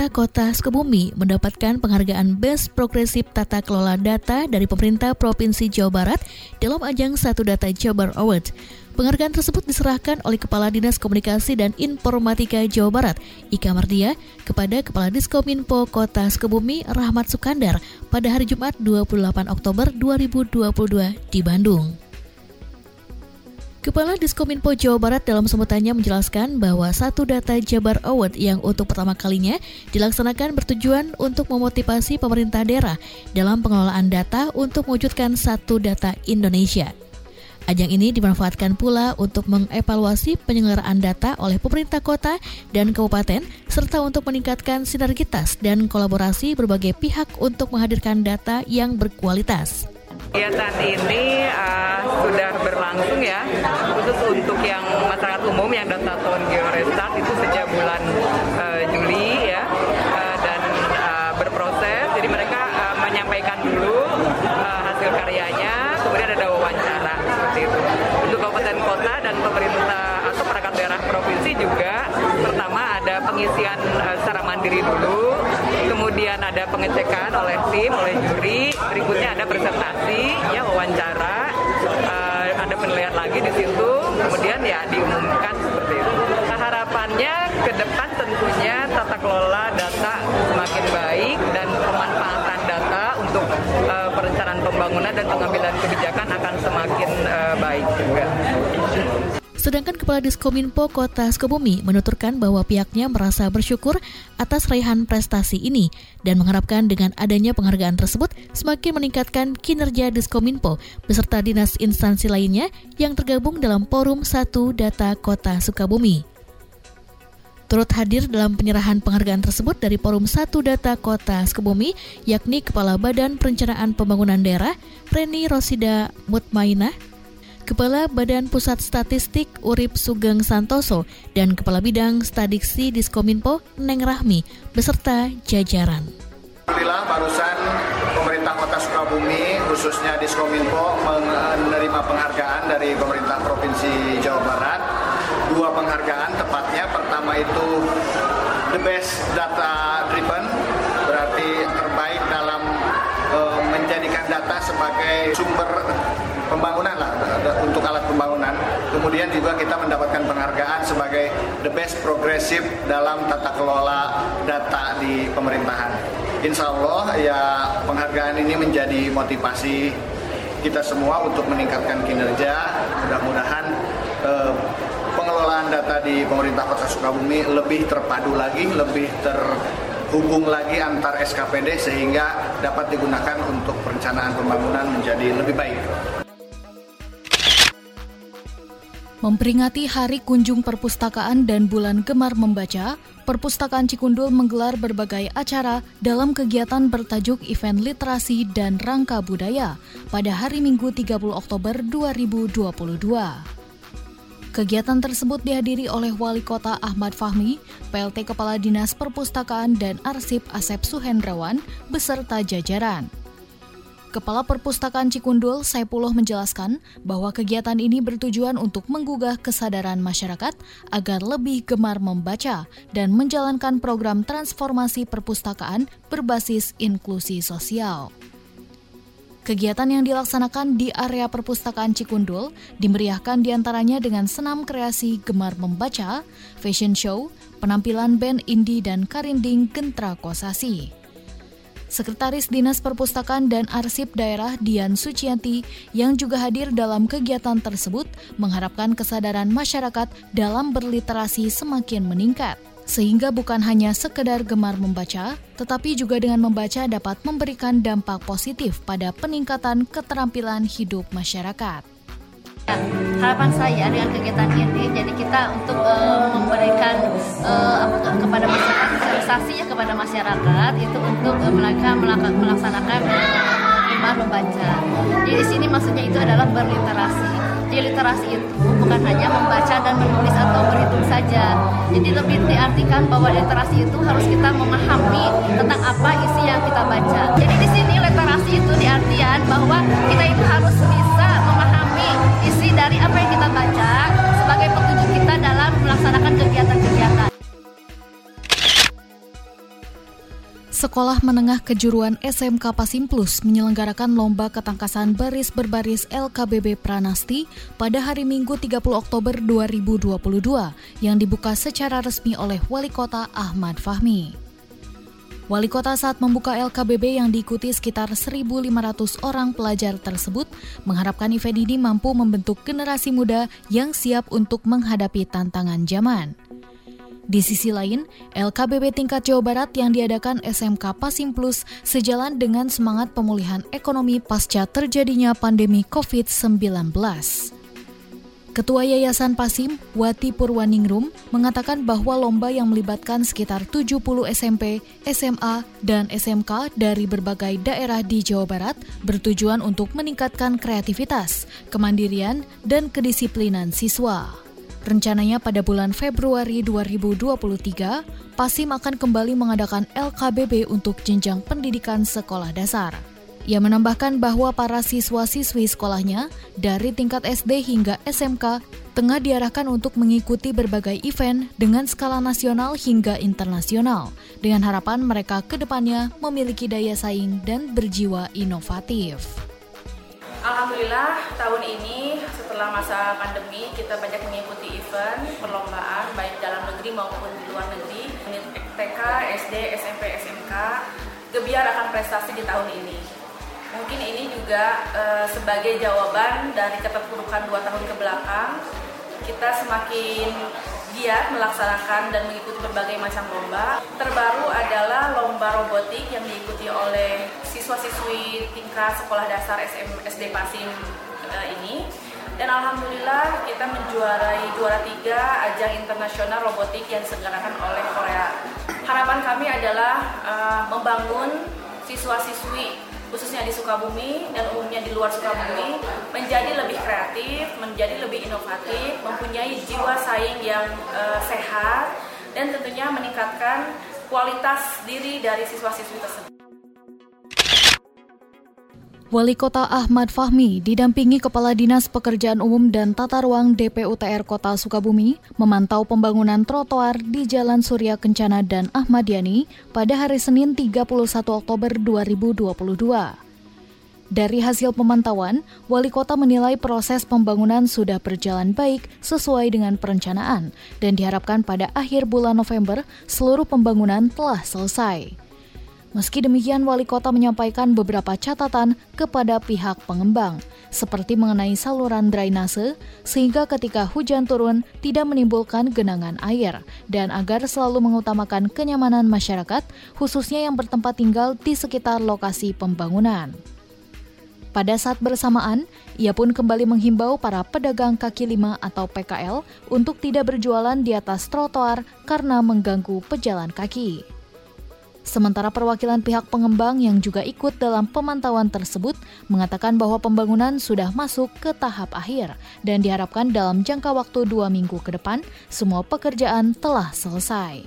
Pemerintah Kota Sukabumi mendapatkan penghargaan Best Progressive Tata Kelola Data dari pemerintah Provinsi Jawa Barat dalam ajang Satu Data Jabar Award. Penghargaan tersebut diserahkan oleh Kepala Dinas Komunikasi dan Informatika Jawa Barat, Ika Mardia, kepada Kepala Diskominfo Kota Sukabumi, Rahmat Sukandar, pada hari Jumat 28 Oktober 2022 di Bandung. Kepala Diskominfo Jawa Barat dalam sebutannya menjelaskan bahwa satu data Jabar Award yang untuk pertama kalinya dilaksanakan bertujuan untuk memotivasi pemerintah daerah dalam pengelolaan data untuk mewujudkan satu data Indonesia. Ajang ini dimanfaatkan pula untuk mengevaluasi penyelenggaraan data oleh pemerintah kota dan kabupaten, serta untuk meningkatkan sinergitas dan kolaborasi berbagai pihak untuk menghadirkan data yang berkualitas. Kegiatan ini uh, sudah berlangsung ya, khusus untuk yang masyarakat umum yang data tahun Georestart itu sejak bulan uh, Juli ya, uh, dan uh, berproses. Jadi mereka uh, menyampaikan dulu uh, hasil karyanya, kemudian ada wawancara seperti itu. Untuk kabupaten kota dan pemerintah atau perangkat daerah provinsi juga, pertama ada pengisian uh, secara mandiri dulu, kemudian ada pengecekan oleh tim, oleh juri, berikutnya ada presentasi, ya wawancara, uh, ada penilaian lagi di situ, kemudian ya diumumkan seperti itu. Nah, harapannya ke depan tentunya tata kelola data semakin baik dan pemanfaatan data untuk uh, perencanaan pembangunan dan pengambilan kebijakan akan semakin. Sedangkan Kepala Diskominfo Kota Sukabumi menuturkan bahwa pihaknya merasa bersyukur atas raihan prestasi ini dan mengharapkan dengan adanya penghargaan tersebut semakin meningkatkan kinerja Diskominfo beserta dinas instansi lainnya yang tergabung dalam Forum Satu Data Kota Sukabumi. Turut hadir dalam penyerahan penghargaan tersebut dari Forum Satu Data Kota Sukabumi, yakni Kepala Badan Perencanaan Pembangunan Daerah, Reni Rosida Mutmainah, Kepala Badan Pusat Statistik Urip Sugeng Santoso dan Kepala Bidang Stadiksi Diskominfo Neng Rahmi beserta jajaran. Alhamdulillah barusan pemerintah kota Sukabumi khususnya Diskominfo menerima penghargaan dari pemerintah Provinsi Jawa Barat. Dua penghargaan tepatnya pertama itu the best data driven berarti terbaik dalam uh, menjadikan data sebagai sumber pembangunan lah untuk alat pembangunan. Kemudian juga kita mendapatkan penghargaan sebagai the best progressive dalam tata kelola data di pemerintahan. Insya Allah ya penghargaan ini menjadi motivasi kita semua untuk meningkatkan kinerja. Mudah-mudahan eh, pengelolaan data di pemerintah Kota Sukabumi lebih terpadu lagi, lebih terhubung lagi antar SKPD sehingga dapat digunakan untuk perencanaan pembangunan menjadi lebih baik. Memperingati Hari Kunjung Perpustakaan dan Bulan Gemar Membaca, Perpustakaan Cikundul menggelar berbagai acara dalam kegiatan bertajuk Event Literasi dan Rangka Budaya pada hari Minggu 30 Oktober 2022. Kegiatan tersebut dihadiri oleh Wali Kota Ahmad Fahmi, PLT Kepala Dinas Perpustakaan dan Arsip Asep Suhendrawan, beserta jajaran. Kepala Perpustakaan Cikundul, Saipullah menjelaskan bahwa kegiatan ini bertujuan untuk menggugah kesadaran masyarakat agar lebih gemar membaca dan menjalankan program transformasi perpustakaan berbasis inklusi sosial. Kegiatan yang dilaksanakan di area perpustakaan Cikundul dimeriahkan di antaranya dengan senam kreasi gemar membaca, fashion show, penampilan band indie dan karinding Gentra Kosasi. Sekretaris Dinas Perpustakaan dan Arsip Daerah Dian Sucianti yang juga hadir dalam kegiatan tersebut mengharapkan kesadaran masyarakat dalam berliterasi semakin meningkat. Sehingga bukan hanya sekedar gemar membaca, tetapi juga dengan membaca dapat memberikan dampak positif pada peningkatan keterampilan hidup masyarakat. Harapan saya dengan kegiatan ini, jadi kita untuk uh, memberikan uh, kepada masyarakat sosialisasi ya kepada masyarakat itu untuk uh, mereka melaksanakan uh, membaca. Jadi di sini maksudnya itu adalah berliterasi. Jadi literasi itu bukan hanya membaca dan menulis atau berhitung saja. Jadi lebih diartikan bahwa literasi itu harus kita memahami tentang apa isi yang kita baca. Jadi di sini literasi itu diartikan bahwa kita itu harus bisa isi dari apa yang kita baca sebagai petunjuk kita dalam melaksanakan kegiatan-kegiatan. Sekolah Menengah Kejuruan SMK Pasim Plus menyelenggarakan lomba ketangkasan baris berbaris LKBB Pranasti pada hari Minggu 30 Oktober 2022 yang dibuka secara resmi oleh Wali Kota Ahmad Fahmi. Wali Kota saat membuka LKBB yang diikuti sekitar 1.500 orang pelajar tersebut mengharapkan event ini mampu membentuk generasi muda yang siap untuk menghadapi tantangan zaman. Di sisi lain, LKBB tingkat Jawa Barat yang diadakan SMK Pasim Plus sejalan dengan semangat pemulihan ekonomi pasca terjadinya pandemi COVID-19. Ketua Yayasan Pasim, Wati Purwaningrum, mengatakan bahwa lomba yang melibatkan sekitar 70 SMP, SMA, dan SMK dari berbagai daerah di Jawa Barat bertujuan untuk meningkatkan kreativitas, kemandirian, dan kedisiplinan siswa. Rencananya pada bulan Februari 2023, Pasim akan kembali mengadakan LKBB untuk jenjang pendidikan sekolah dasar. Ia menambahkan bahwa para siswa-siswi sekolahnya dari tingkat SD hingga SMK tengah diarahkan untuk mengikuti berbagai event dengan skala nasional hingga internasional, dengan harapan mereka ke depannya memiliki daya saing dan berjiwa inovatif. Alhamdulillah tahun ini setelah masa pandemi kita banyak mengikuti event perlombaan baik dalam negeri maupun di luar negeri. TK, SD, SMP, SMK gebiar akan prestasi di tahun ini. Mungkin ini juga e, sebagai jawaban dari keterpurukan dua tahun ke belakang kita semakin giat melaksanakan dan mengikuti berbagai macam lomba. Terbaru adalah lomba robotik yang diikuti oleh siswa-siswi tingkat sekolah dasar SM, SD Pasim uh, ini. Dan alhamdulillah kita menjuarai juara tiga ajang internasional robotik yang diselenggarakan oleh Korea. Harapan kami adalah uh, membangun siswa-siswi khususnya di Sukabumi dan umumnya di luar Sukabumi menjadi lebih kreatif, menjadi lebih inovatif, mempunyai jiwa saing yang uh, sehat dan tentunya meningkatkan kualitas diri dari siswa-siswi tersebut. Wali Kota Ahmad Fahmi didampingi Kepala Dinas Pekerjaan Umum dan Tata Ruang DPUTR Kota Sukabumi memantau pembangunan trotoar di Jalan Surya Kencana dan Ahmad Yani pada hari Senin 31 Oktober 2022. Dari hasil pemantauan, Wali Kota menilai proses pembangunan sudah berjalan baik sesuai dengan perencanaan dan diharapkan pada akhir bulan November seluruh pembangunan telah selesai. Meski demikian, wali kota menyampaikan beberapa catatan kepada pihak pengembang, seperti mengenai saluran drainase, sehingga ketika hujan turun tidak menimbulkan genangan air, dan agar selalu mengutamakan kenyamanan masyarakat, khususnya yang bertempat tinggal di sekitar lokasi pembangunan. Pada saat bersamaan, ia pun kembali menghimbau para pedagang kaki lima atau PKL untuk tidak berjualan di atas trotoar karena mengganggu pejalan kaki. Sementara perwakilan pihak pengembang yang juga ikut dalam pemantauan tersebut mengatakan bahwa pembangunan sudah masuk ke tahap akhir dan diharapkan dalam jangka waktu dua minggu ke depan semua pekerjaan telah selesai.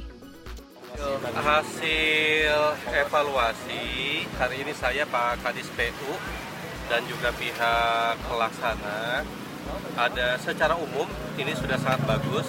Hasil evaluasi hari ini saya Pak Kadis PU dan juga pihak pelaksana ada secara umum ini sudah sangat bagus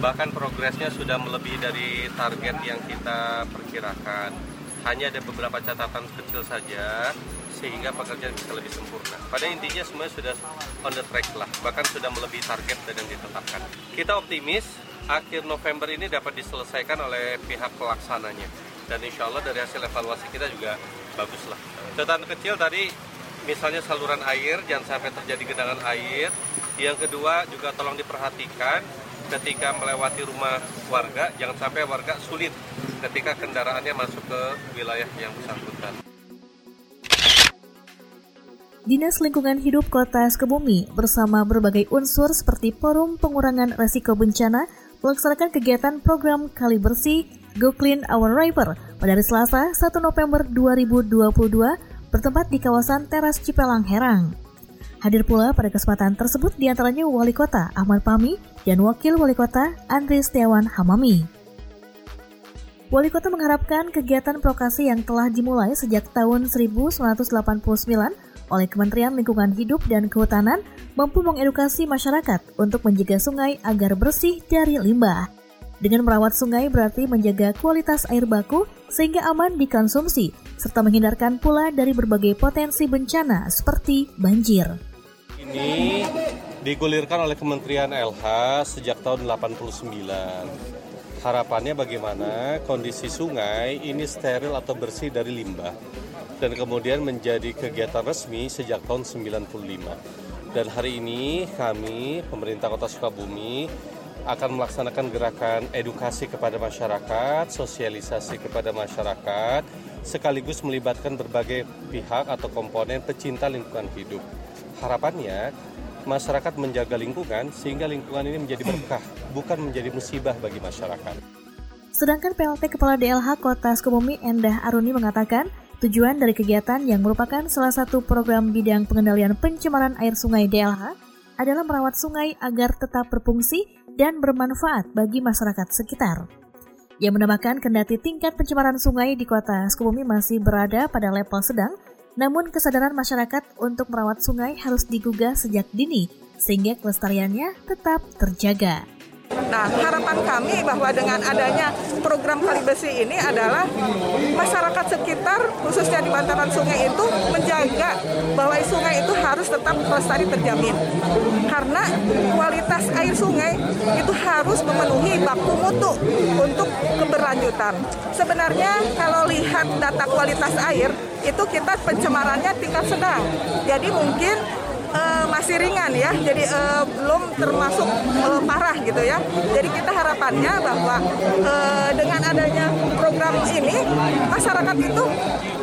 bahkan progresnya sudah melebihi dari target yang kita perkirakan. Hanya ada beberapa catatan kecil saja sehingga pekerjaan bisa lebih sempurna. Pada intinya semuanya sudah on the track lah, bahkan sudah melebihi target yang ditetapkan. Kita optimis akhir November ini dapat diselesaikan oleh pihak pelaksananya. Dan insya Allah dari hasil evaluasi kita juga bagus lah. Catatan kecil tadi misalnya saluran air, jangan sampai terjadi genangan air. Yang kedua juga tolong diperhatikan ketika melewati rumah warga, jangan sampai warga sulit ketika kendaraannya masuk ke wilayah yang bersangkutan. Dinas Lingkungan Hidup Kota Sukabumi bersama berbagai unsur seperti Forum Pengurangan Resiko Bencana melaksanakan kegiatan program Kali Bersih Go Clean Our River pada hari Selasa 1 November 2022 bertempat di kawasan Teras Cipelang Herang. Hadir pula pada kesempatan tersebut di antaranya Wali Kota Ahmad Pami dan Wakil Wali Kota Andri Setiawan Hamami. Wali Kota mengharapkan kegiatan prokasi yang telah dimulai sejak tahun 1989 oleh Kementerian Lingkungan Hidup dan Kehutanan mampu mengedukasi masyarakat untuk menjaga sungai agar bersih dari limbah. Dengan merawat sungai berarti menjaga kualitas air baku sehingga aman dikonsumsi, serta menghindarkan pula dari berbagai potensi bencana seperti banjir. Ini digulirkan oleh Kementerian LH sejak tahun 89. Harapannya bagaimana kondisi sungai ini steril atau bersih dari limbah dan kemudian menjadi kegiatan resmi sejak tahun 95. Dan hari ini kami, pemerintah Kota Sukabumi, akan melaksanakan gerakan edukasi kepada masyarakat, sosialisasi kepada masyarakat, sekaligus melibatkan berbagai pihak atau komponen pecinta lingkungan hidup. Harapannya, masyarakat menjaga lingkungan sehingga lingkungan ini menjadi berkah, bukan menjadi musibah bagi masyarakat. Sedangkan PLT Kepala DLH Kota Sukabumi Endah Aruni mengatakan, tujuan dari kegiatan yang merupakan salah satu program bidang pengendalian pencemaran air sungai DLH adalah merawat sungai agar tetap berfungsi dan bermanfaat bagi masyarakat sekitar. Ia menambahkan kendati tingkat pencemaran sungai di kota Sukabumi masih berada pada level sedang, namun kesadaran masyarakat untuk merawat sungai harus digugah sejak dini sehingga kelestariannya tetap terjaga. Nah, harapan kami bahwa dengan adanya program kali besi ini adalah masyarakat sekitar, khususnya di bantaran sungai itu menjaga bahwa sungai itu harus tetap lestari terjamin. Karena kualitas air sungai itu harus memenuhi baku mutu untuk keberlanjutan. Sebenarnya kalau lihat data kualitas air, itu kita pencemarannya tingkat sedang. Jadi mungkin uh, masih ringan ya, jadi uh, belum termasuk uh, parah gitu ya. Jadi kita harapannya bahwa uh, dengan adanya program ini masyarakat itu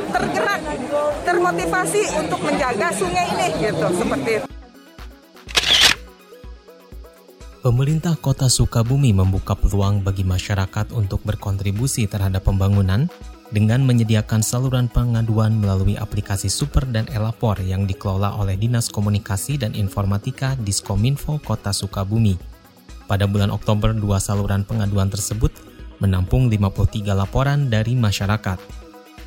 tergerak, termotivasi untuk menjaga sungai ini gitu seperti itu. Pemerintah Kota Sukabumi membuka peluang bagi masyarakat untuk berkontribusi terhadap pembangunan dengan menyediakan saluran pengaduan melalui aplikasi Super dan Elapor yang dikelola oleh Dinas Komunikasi dan Informatika Diskominfo Kota Sukabumi. Pada bulan Oktober, dua saluran pengaduan tersebut menampung 53 laporan dari masyarakat.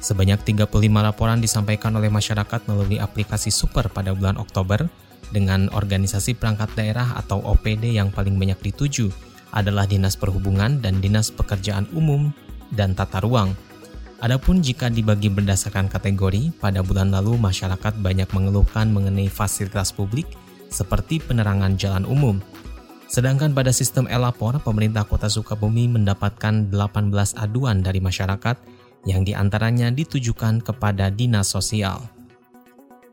Sebanyak 35 laporan disampaikan oleh masyarakat melalui aplikasi Super pada bulan Oktober dengan organisasi perangkat daerah atau OPD yang paling banyak dituju adalah Dinas Perhubungan dan Dinas Pekerjaan Umum dan Tata Ruang Adapun jika dibagi berdasarkan kategori, pada bulan lalu masyarakat banyak mengeluhkan mengenai fasilitas publik seperti penerangan jalan umum. Sedangkan pada sistem elapor, pemerintah kota Sukabumi mendapatkan 18 aduan dari masyarakat yang di antaranya ditujukan kepada dinas sosial.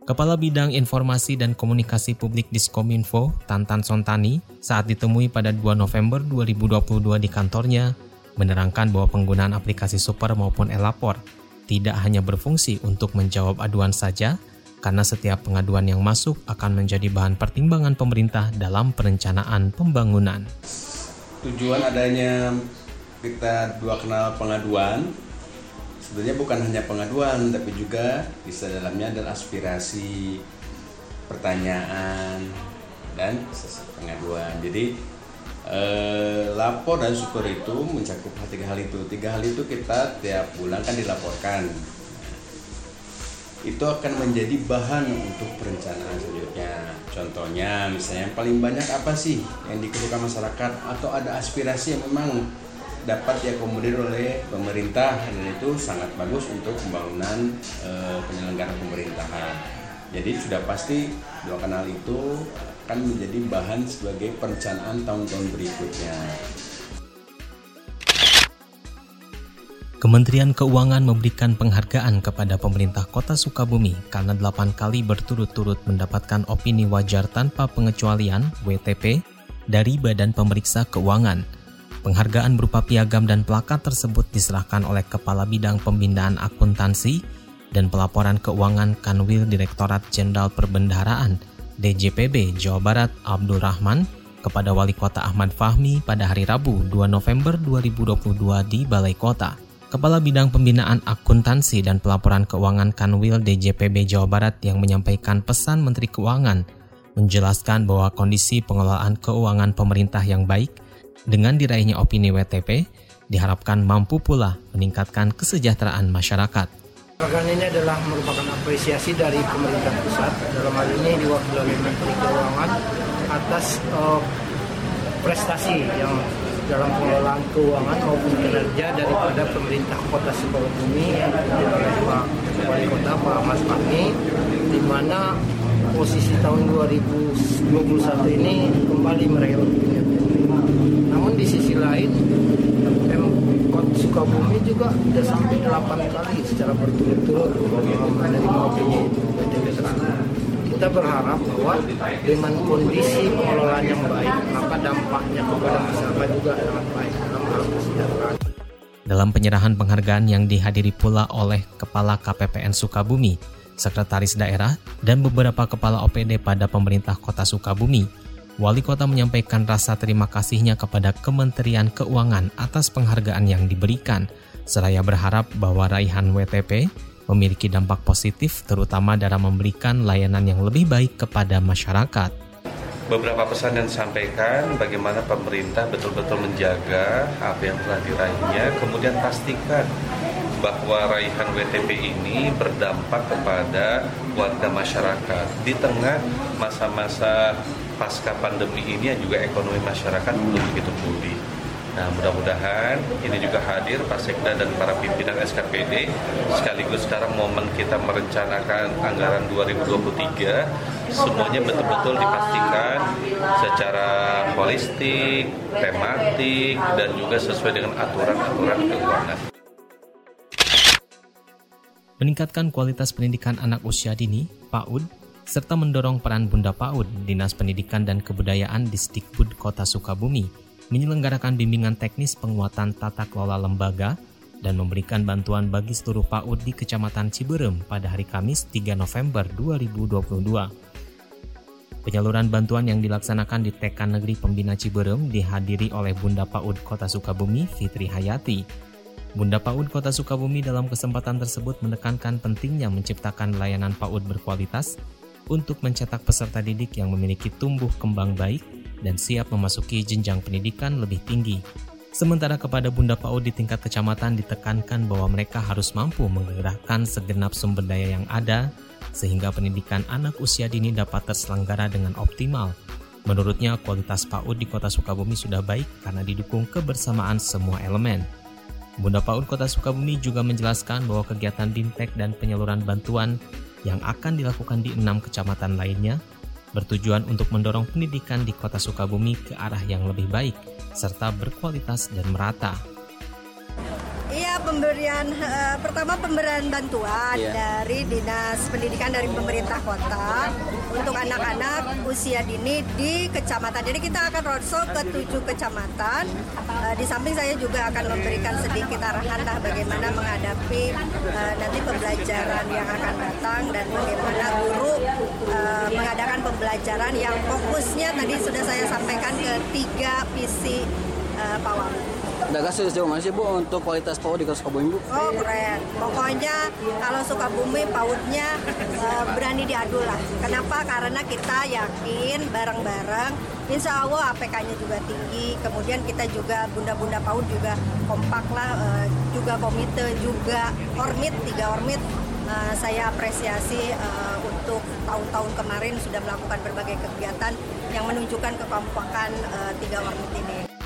Kepala Bidang Informasi dan Komunikasi Publik Diskominfo, Tantan Sontani, saat ditemui pada 2 November 2022 di kantornya, menerangkan bahwa penggunaan aplikasi Super maupun Elapor tidak hanya berfungsi untuk menjawab aduan saja, karena setiap pengaduan yang masuk akan menjadi bahan pertimbangan pemerintah dalam perencanaan pembangunan. Tujuan adanya kita dua kenal pengaduan sebenarnya bukan hanya pengaduan tapi juga bisa dalamnya adalah aspirasi, pertanyaan dan pengaduan. Jadi eh, lapor dan syukur itu mencakup tiga hal itu. Tiga hal itu kita tiap bulan kan dilaporkan. Itu akan menjadi bahan untuk perencanaan selanjutnya. Contohnya misalnya yang paling banyak apa sih yang dikeluhkan masyarakat? Atau ada aspirasi yang memang dapat diakomodir oleh pemerintah? Dan itu sangat bagus untuk pembangunan e, penyelenggaraan pemerintahan. Jadi sudah pasti dua kanal itu akan menjadi bahan sebagai perencanaan tahun-tahun berikutnya. Kementerian Keuangan memberikan penghargaan kepada pemerintah kota Sukabumi karena 8 kali berturut-turut mendapatkan opini wajar tanpa pengecualian WTP dari Badan Pemeriksa Keuangan. Penghargaan berupa piagam dan plakat tersebut diserahkan oleh Kepala Bidang Pembinaan Akuntansi dan Pelaporan Keuangan Kanwil Direktorat Jenderal Perbendaharaan DJPB Jawa Barat Abdul Rahman kepada Wali Kota Ahmad Fahmi pada hari Rabu 2 November 2022 di Balai Kota. Kepala Bidang Pembinaan Akuntansi dan Pelaporan Keuangan Kanwil DJPB Jawa Barat yang menyampaikan pesan Menteri Keuangan menjelaskan bahwa kondisi pengelolaan keuangan pemerintah yang baik dengan diraihnya opini WTP diharapkan mampu pula meningkatkan kesejahteraan masyarakat. Penghargaan ini adalah merupakan apresiasi dari pemerintah pusat. Dalam hal ini diwakili oleh Menteri Keuangan atas uh, prestasi yang dalam pengelolaan keuangan maupun kinerja daripada pemerintah Kota Sukabumi yang oleh Pak Wali Kota Pak Mas Fahmi di mana posisi tahun 2021 ini kembali meraih opini Namun di sisi Sukabumi juga sudah sampai 8 kali secara berturut-turut menerima opini PTB tersebut. Kita berharap bahwa dengan kondisi pengelolaan yang baik, maka dampaknya kepada masyarakat juga sangat baik dalam hal kesejahteraan. Dalam penyerahan penghargaan yang dihadiri pula oleh Kepala KPPN Sukabumi, Sekretaris Daerah, dan beberapa kepala OPD pada pemerintah kota Sukabumi, Wali Kota menyampaikan rasa terima kasihnya kepada Kementerian Keuangan atas penghargaan yang diberikan, seraya berharap bahwa raihan WTP memiliki dampak positif terutama dalam memberikan layanan yang lebih baik kepada masyarakat. Beberapa pesan yang disampaikan bagaimana pemerintah betul-betul menjaga apa yang telah diraihnya, kemudian pastikan bahwa raihan WTP ini berdampak kepada warga masyarakat di tengah masa-masa pasca pandemi ini juga ekonomi masyarakat belum begitu pulih. Nah, mudah-mudahan ini juga hadir Pak Sekda dan para pimpinan SKPD sekaligus sekarang momen kita merencanakan anggaran 2023 semuanya betul-betul dipastikan secara holistik, tematik dan juga sesuai dengan aturan-aturan keuangan. Meningkatkan kualitas pendidikan anak usia dini, PAUD, serta mendorong peran Bunda PAUD, Dinas Pendidikan dan Kebudayaan Disdikbud Kota Sukabumi, menyelenggarakan bimbingan teknis penguatan tata kelola lembaga dan memberikan bantuan bagi seluruh PAUD di Kecamatan Ciberem pada hari Kamis 3 November 2022. Penyaluran bantuan yang dilaksanakan di TK Negeri Pembina Ciberem dihadiri oleh Bunda PAUD Kota Sukabumi, Fitri Hayati. Bunda PAUD Kota Sukabumi dalam kesempatan tersebut menekankan pentingnya menciptakan layanan PAUD berkualitas untuk mencetak peserta didik yang memiliki tumbuh kembang baik dan siap memasuki jenjang pendidikan lebih tinggi. Sementara kepada Bunda PAUD di tingkat kecamatan ditekankan bahwa mereka harus mampu menggerakkan segenap sumber daya yang ada sehingga pendidikan anak usia dini dapat terselenggara dengan optimal. Menurutnya kualitas PAUD di kota Sukabumi sudah baik karena didukung kebersamaan semua elemen. Bunda PAUD Kota Sukabumi juga menjelaskan bahwa kegiatan BIMTEK dan penyaluran bantuan yang akan dilakukan di enam kecamatan lainnya bertujuan untuk mendorong pendidikan di kota Sukabumi ke arah yang lebih baik serta berkualitas dan merata. Pemberian uh, pertama pemberian bantuan yeah. dari dinas pendidikan dari pemerintah kota untuk anak-anak usia dini di kecamatan. Jadi kita akan roadshow ke tujuh kecamatan. Uh, di samping saya juga akan memberikan sedikit arahan lah bagaimana menghadapi uh, nanti pembelajaran yang akan datang dan bagaimana guru uh, mengadakan pembelajaran yang fokusnya tadi sudah saya sampaikan ke tiga visi uh, Pawang. Udah kasih sejauh mana Bu untuk kualitas PAUD di Sukabumi Bu? Oh keren. Pokoknya kalau Sukabumi PAUDnya uh, berani diadu lah. Kenapa? Karena kita yakin bareng-bareng Insya Allah APK-nya juga tinggi. Kemudian kita juga bunda-bunda PAUD juga kompak lah, uh, juga komite, juga ormit, tiga ormit Uh, saya apresiasi untuk tahun-tahun kemarin sudah melakukan berbagai kegiatan yang menunjukkan kekompakan tiga ormit ini.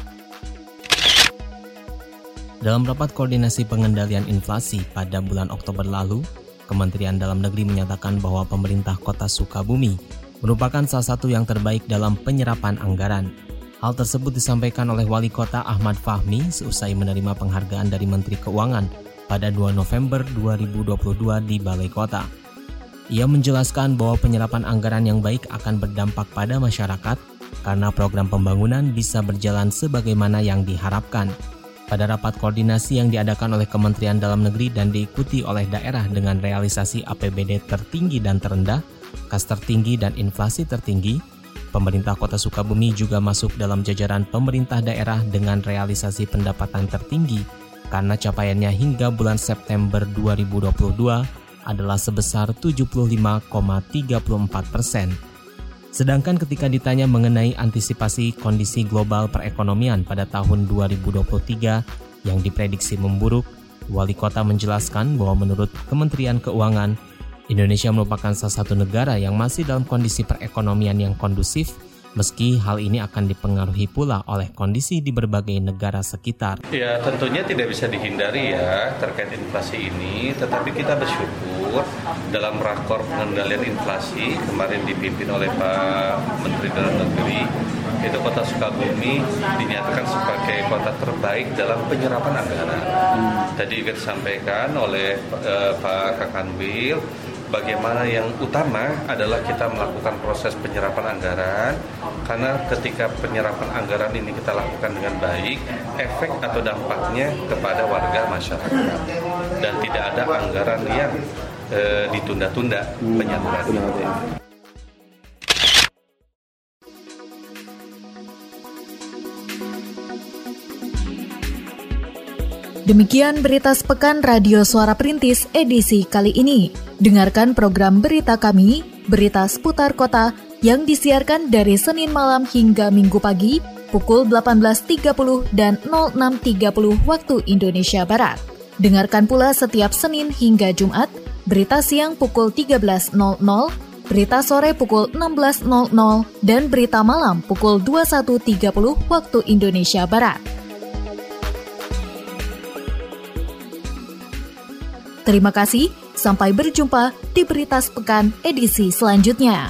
Dalam rapat koordinasi pengendalian inflasi pada bulan Oktober lalu, Kementerian Dalam Negeri menyatakan bahwa pemerintah kota Sukabumi merupakan salah satu yang terbaik dalam penyerapan anggaran. Hal tersebut disampaikan oleh Wali Kota Ahmad Fahmi seusai menerima penghargaan dari Menteri Keuangan pada 2 November 2022 di Balai Kota. Ia menjelaskan bahwa penyerapan anggaran yang baik akan berdampak pada masyarakat karena program pembangunan bisa berjalan sebagaimana yang diharapkan pada rapat koordinasi yang diadakan oleh Kementerian Dalam Negeri dan diikuti oleh daerah dengan realisasi APBD tertinggi dan terendah, kas tertinggi dan inflasi tertinggi, Pemerintah Kota Sukabumi juga masuk dalam jajaran pemerintah daerah dengan realisasi pendapatan tertinggi karena capaiannya hingga bulan September 2022 adalah sebesar 75,34 persen. Sedangkan ketika ditanya mengenai antisipasi kondisi global perekonomian pada tahun 2023 yang diprediksi memburuk, Wali Kota menjelaskan bahwa menurut Kementerian Keuangan, Indonesia merupakan salah satu negara yang masih dalam kondisi perekonomian yang kondusif, meski hal ini akan dipengaruhi pula oleh kondisi di berbagai negara sekitar. Ya, tentunya tidak bisa dihindari ya terkait inflasi ini, tetapi kita bersyukur dalam rakor pengendalian inflasi kemarin dipimpin oleh Pak Menteri Dalam Negeri itu kota Sukabumi dinyatakan sebagai kota terbaik dalam penyerapan anggaran. Tadi juga disampaikan oleh uh, Pak Kakanwil bagaimana yang utama adalah kita melakukan proses penyerapan anggaran karena ketika penyerapan anggaran ini kita lakukan dengan baik efek atau dampaknya kepada warga masyarakat dan tidak ada anggaran yang e, ditunda-tunda penyalurannya. Demikian berita sepekan Radio Suara Perintis edisi kali ini. Dengarkan program berita kami, berita seputar kota yang disiarkan dari Senin malam hingga Minggu pagi pukul 18.30 dan 06.30 waktu Indonesia Barat. Dengarkan pula setiap Senin hingga Jumat, berita siang pukul 13.00, berita sore pukul 16.00, dan berita malam pukul 21.30 waktu Indonesia Barat. Terima kasih, sampai berjumpa di Berita Sepekan edisi selanjutnya.